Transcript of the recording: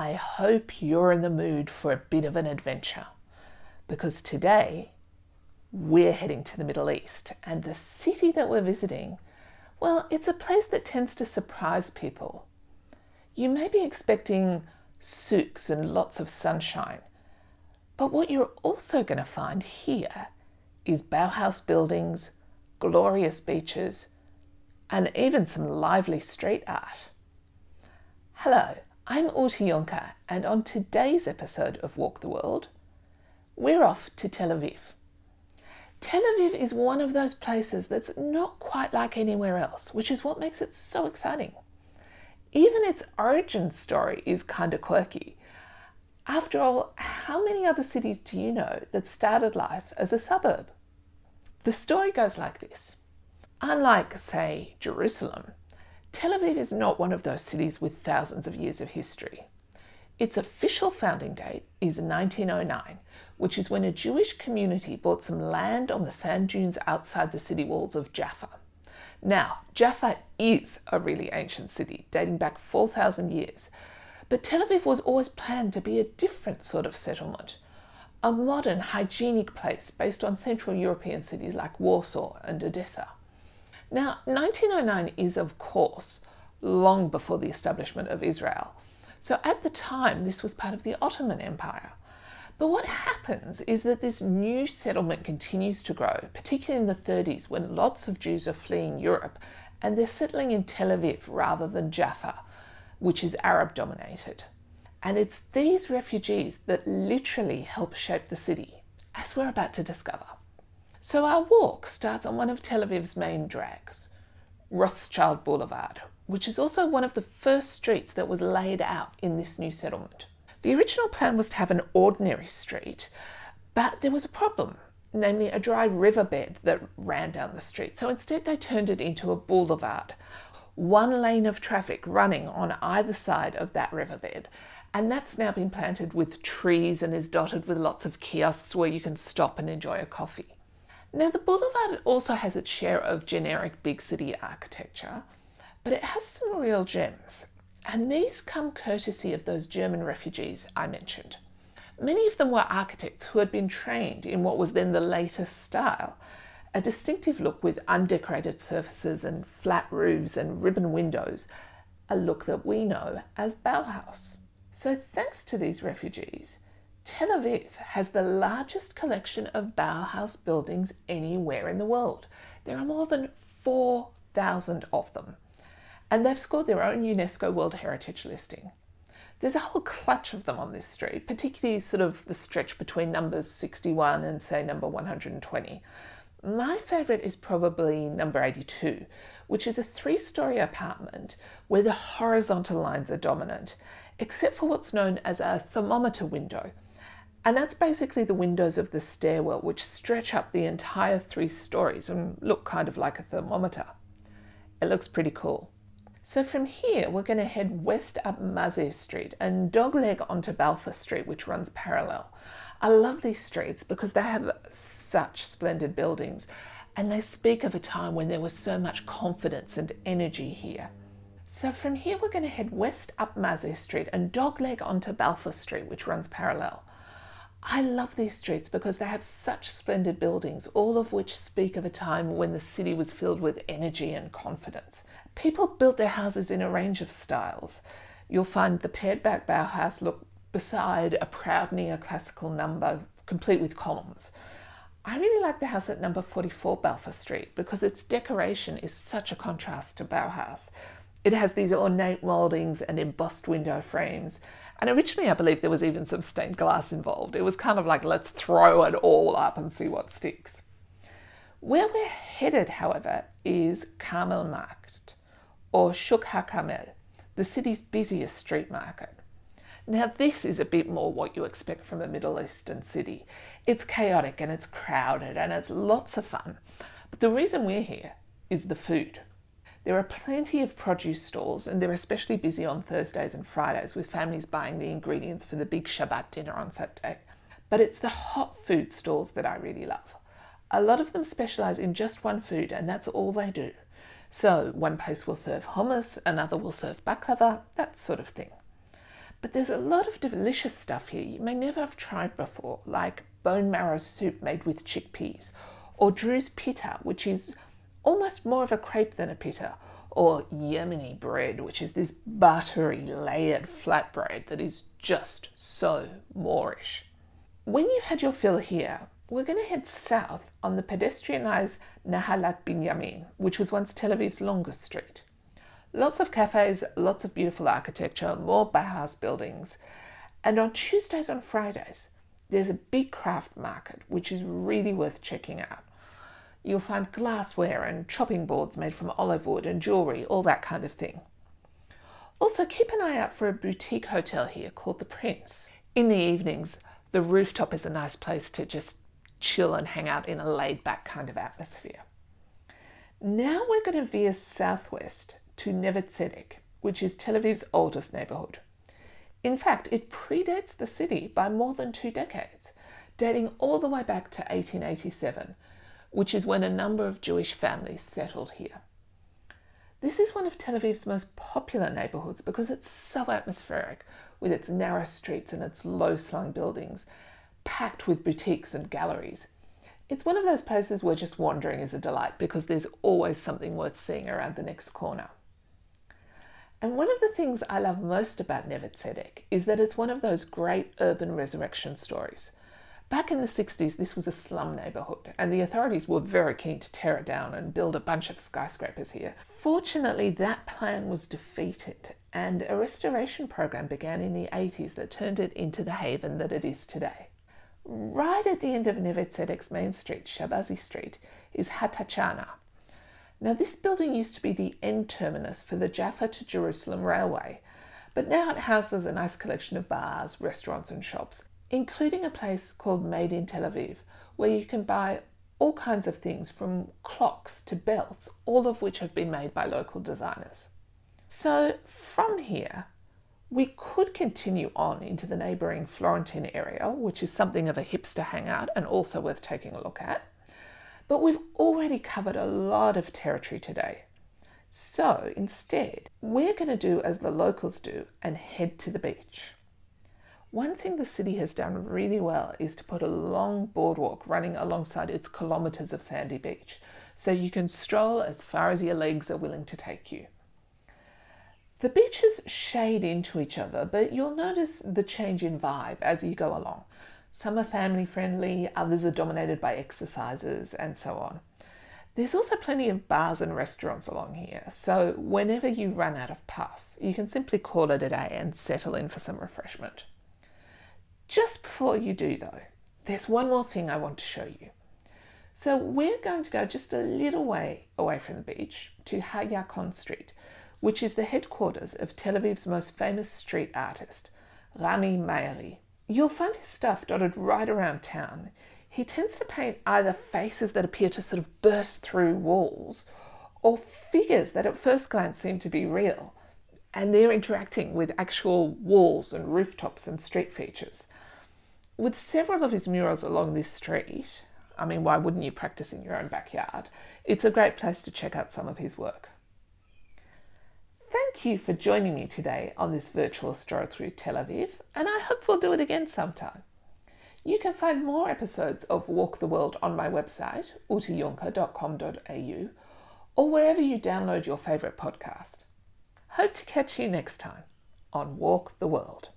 I hope you're in the mood for a bit of an adventure because today we're heading to the Middle East and the city that we're visiting, well, it's a place that tends to surprise people. You may be expecting souks and lots of sunshine, but what you're also going to find here is Bauhaus buildings, glorious beaches, and even some lively street art. Hello, I'm Ute Junker, and on today's episode of Walk the World, we're off to Tel Aviv. Tel Aviv is one of those places that's not quite like anywhere else, which is what makes it so exciting. Even its origin story is kind of quirky. After all, how many other cities do you know that started life as a suburb? The story goes like this. Unlike, say, Jerusalem, Tel Aviv is not one of those cities with thousands of years of history. Its official founding date is 1909, which is when a Jewish community bought some land on the sand dunes outside the city walls of Jaffa. Now, Jaffa is a really ancient city, dating back 4,000 years, but Tel Aviv was always planned to be a different sort of settlement, a modern, hygienic place based on Central European cities like Warsaw and Odessa. Now, 1909 is, of course, long before the establishment of Israel. So at the time, this was part of the Ottoman Empire. But what happens is that this new settlement continues to grow, particularly in the 30s when lots of Jews are fleeing Europe and they're settling in Tel Aviv rather than Jaffa, which is Arab dominated. And it's these refugees that literally help shape the city, as we're about to discover. So our walk starts on one of Tel Aviv's main drags, Rothschild Boulevard, which is also one of the first streets that was laid out in this new settlement. The original plan was to have an ordinary street, but there was a problem, namely a dry riverbed that ran down the street. So instead, they turned it into a boulevard, one lane of traffic running on either side of that riverbed. And that's now been planted with trees and is dotted with lots of kiosks where you can stop and enjoy a coffee. Now, the boulevard also has its share of generic big city architecture, but it has some real gems, and these come courtesy of those German refugees I mentioned. Many of them were architects who had been trained in what was then the latest style, a distinctive look with undecorated surfaces and flat roofs and ribbon windows, a look that we know as Bauhaus. So, thanks to these refugees, Tel Aviv has the largest collection of Bauhaus buildings anywhere in the world. There are more than 4,000 of them, and they've scored their own UNESCO World Heritage listing. There's a whole clutch of them on this street, particularly sort of the stretch between numbers 61 and, say, number 120. My favourite is probably number 82, which is a three story apartment where the horizontal lines are dominant, except for what's known as a thermometer window and that's basically the windows of the stairwell, which stretch up the entire three stories and look kind of like a thermometer. It looks pretty cool. So from here, we're going to head west up Mazeh Street and dogleg onto Balfour Street, which runs parallel. I love these streets because they have such splendid buildings and they speak of a time when there was so much confidence and energy here. So from here, we're going to head west up Mazeh Street and dogleg onto Balfour Street, which runs parallel. I love these streets because they have such splendid buildings, all of which speak of a time when the city was filled with energy and confidence. People built their houses in a range of styles. You'll find the pared back Bauhaus look beside a proud neoclassical number, complete with columns. I really like the house at number 44 Balfour Street because its decoration is such a contrast to Bauhaus. It has these ornate mouldings and embossed window frames. And originally, I believe there was even some stained glass involved. It was kind of like, let's throw it all up and see what sticks. Where we're headed, however, is Carmel Market, or Shuk HaCarmel, the city's busiest street market. Now, this is a bit more what you expect from a Middle Eastern city. It's chaotic and it's crowded and it's lots of fun. But the reason we're here is the food. There are plenty of produce stalls, and they're especially busy on Thursdays and Fridays with families buying the ingredients for the big Shabbat dinner on Saturday. But it's the hot food stalls that I really love. A lot of them specialize in just one food, and that's all they do. So, one place will serve hummus, another will serve baklava, that sort of thing. But there's a lot of delicious stuff here you may never have tried before, like bone marrow soup made with chickpeas, or Druze pita, which is almost more of a crepe than a pita, or Yemeni bread, which is this buttery layered flatbread that is just so moreish. When you've had your fill here, we're going to head south on the pedestrianised Nahalat Binyamin, which was once Tel Aviv's longest street. Lots of cafes, lots of beautiful architecture, more Bauhaus buildings. And on Tuesdays and Fridays, there's a big craft market, which is really worth checking out. You'll find glassware and chopping boards made from olive wood and jewellery, all that kind of thing. Also, keep an eye out for a boutique hotel here called The Prince. In the evenings, the rooftop is a nice place to just chill and hang out in a laid back kind of atmosphere. Now we're going to veer southwest to Neve Tzedek, which is Tel Aviv's oldest neighborhood. In fact, it predates the city by more than two decades, dating all the way back to 1887, which is when a number of Jewish families settled here. This is one of Tel Aviv's most popular neighborhoods because it's so atmospheric, with its narrow streets and its low slung buildings, packed with boutiques and galleries. It's one of those places where just wandering is a delight because there's always something worth seeing around the next corner. And one of the things I love most about Neve Tzedek is that it's one of those great urban resurrection stories. Back in the 60s, this was a slum neighbourhood, and the authorities were very keen to tear it down and build a bunch of skyscrapers here. Fortunately, that plan was defeated, and a restoration program began in the 80s that turned it into the haven that it is today. Right at the end of Neve Tzedek's main street, Shabazi Street, is Hatachana. Now, this building used to be the end terminus for the Jaffa to Jerusalem Railway, but now it houses a nice collection of bars, restaurants, and shops, including a place called Made in Tel Aviv, where you can buy all kinds of things from clocks to belts, all of which have been made by local designers. So from here, we could continue on into the neighbouring Florentine area, which is something of a hipster hangout and also worth taking a look at. But we've already covered a lot of territory today. So instead, we're going to do as the locals do and head to the beach. One thing the city has done really well is to put a long boardwalk running alongside its kilometres of sandy beach, so you can stroll as far as your legs are willing to take you. The beaches shade into each other, but you'll notice the change in vibe as you go along. Some are family friendly, others are dominated by exercises, and so on. There's also plenty of bars and restaurants along here, so whenever you run out of puff, you can simply call it a day and settle in for some refreshment. Just before you do, though, there's one more thing I want to show you. So we're going to go just a little way away from the beach to HaYarkon Street, which is the headquarters of Tel Aviv's most famous street artist, Rami Meiri. You'll find his stuff dotted right around town. He tends to paint either faces that appear to sort of burst through walls or figures that at first glance seem to be real, and they're interacting with actual walls and rooftops and street features. With several of his murals along this street, I mean, why wouldn't you practice in your own backyard? It's a great place to check out some of his work. Thank you for joining me today on this virtual stroll through Tel Aviv, and I hope we'll do it again sometime. You can find more episodes of Walk the World on my website, utejunker.com.au, or wherever you download your favourite podcast. Hope to catch you next time on Walk the World.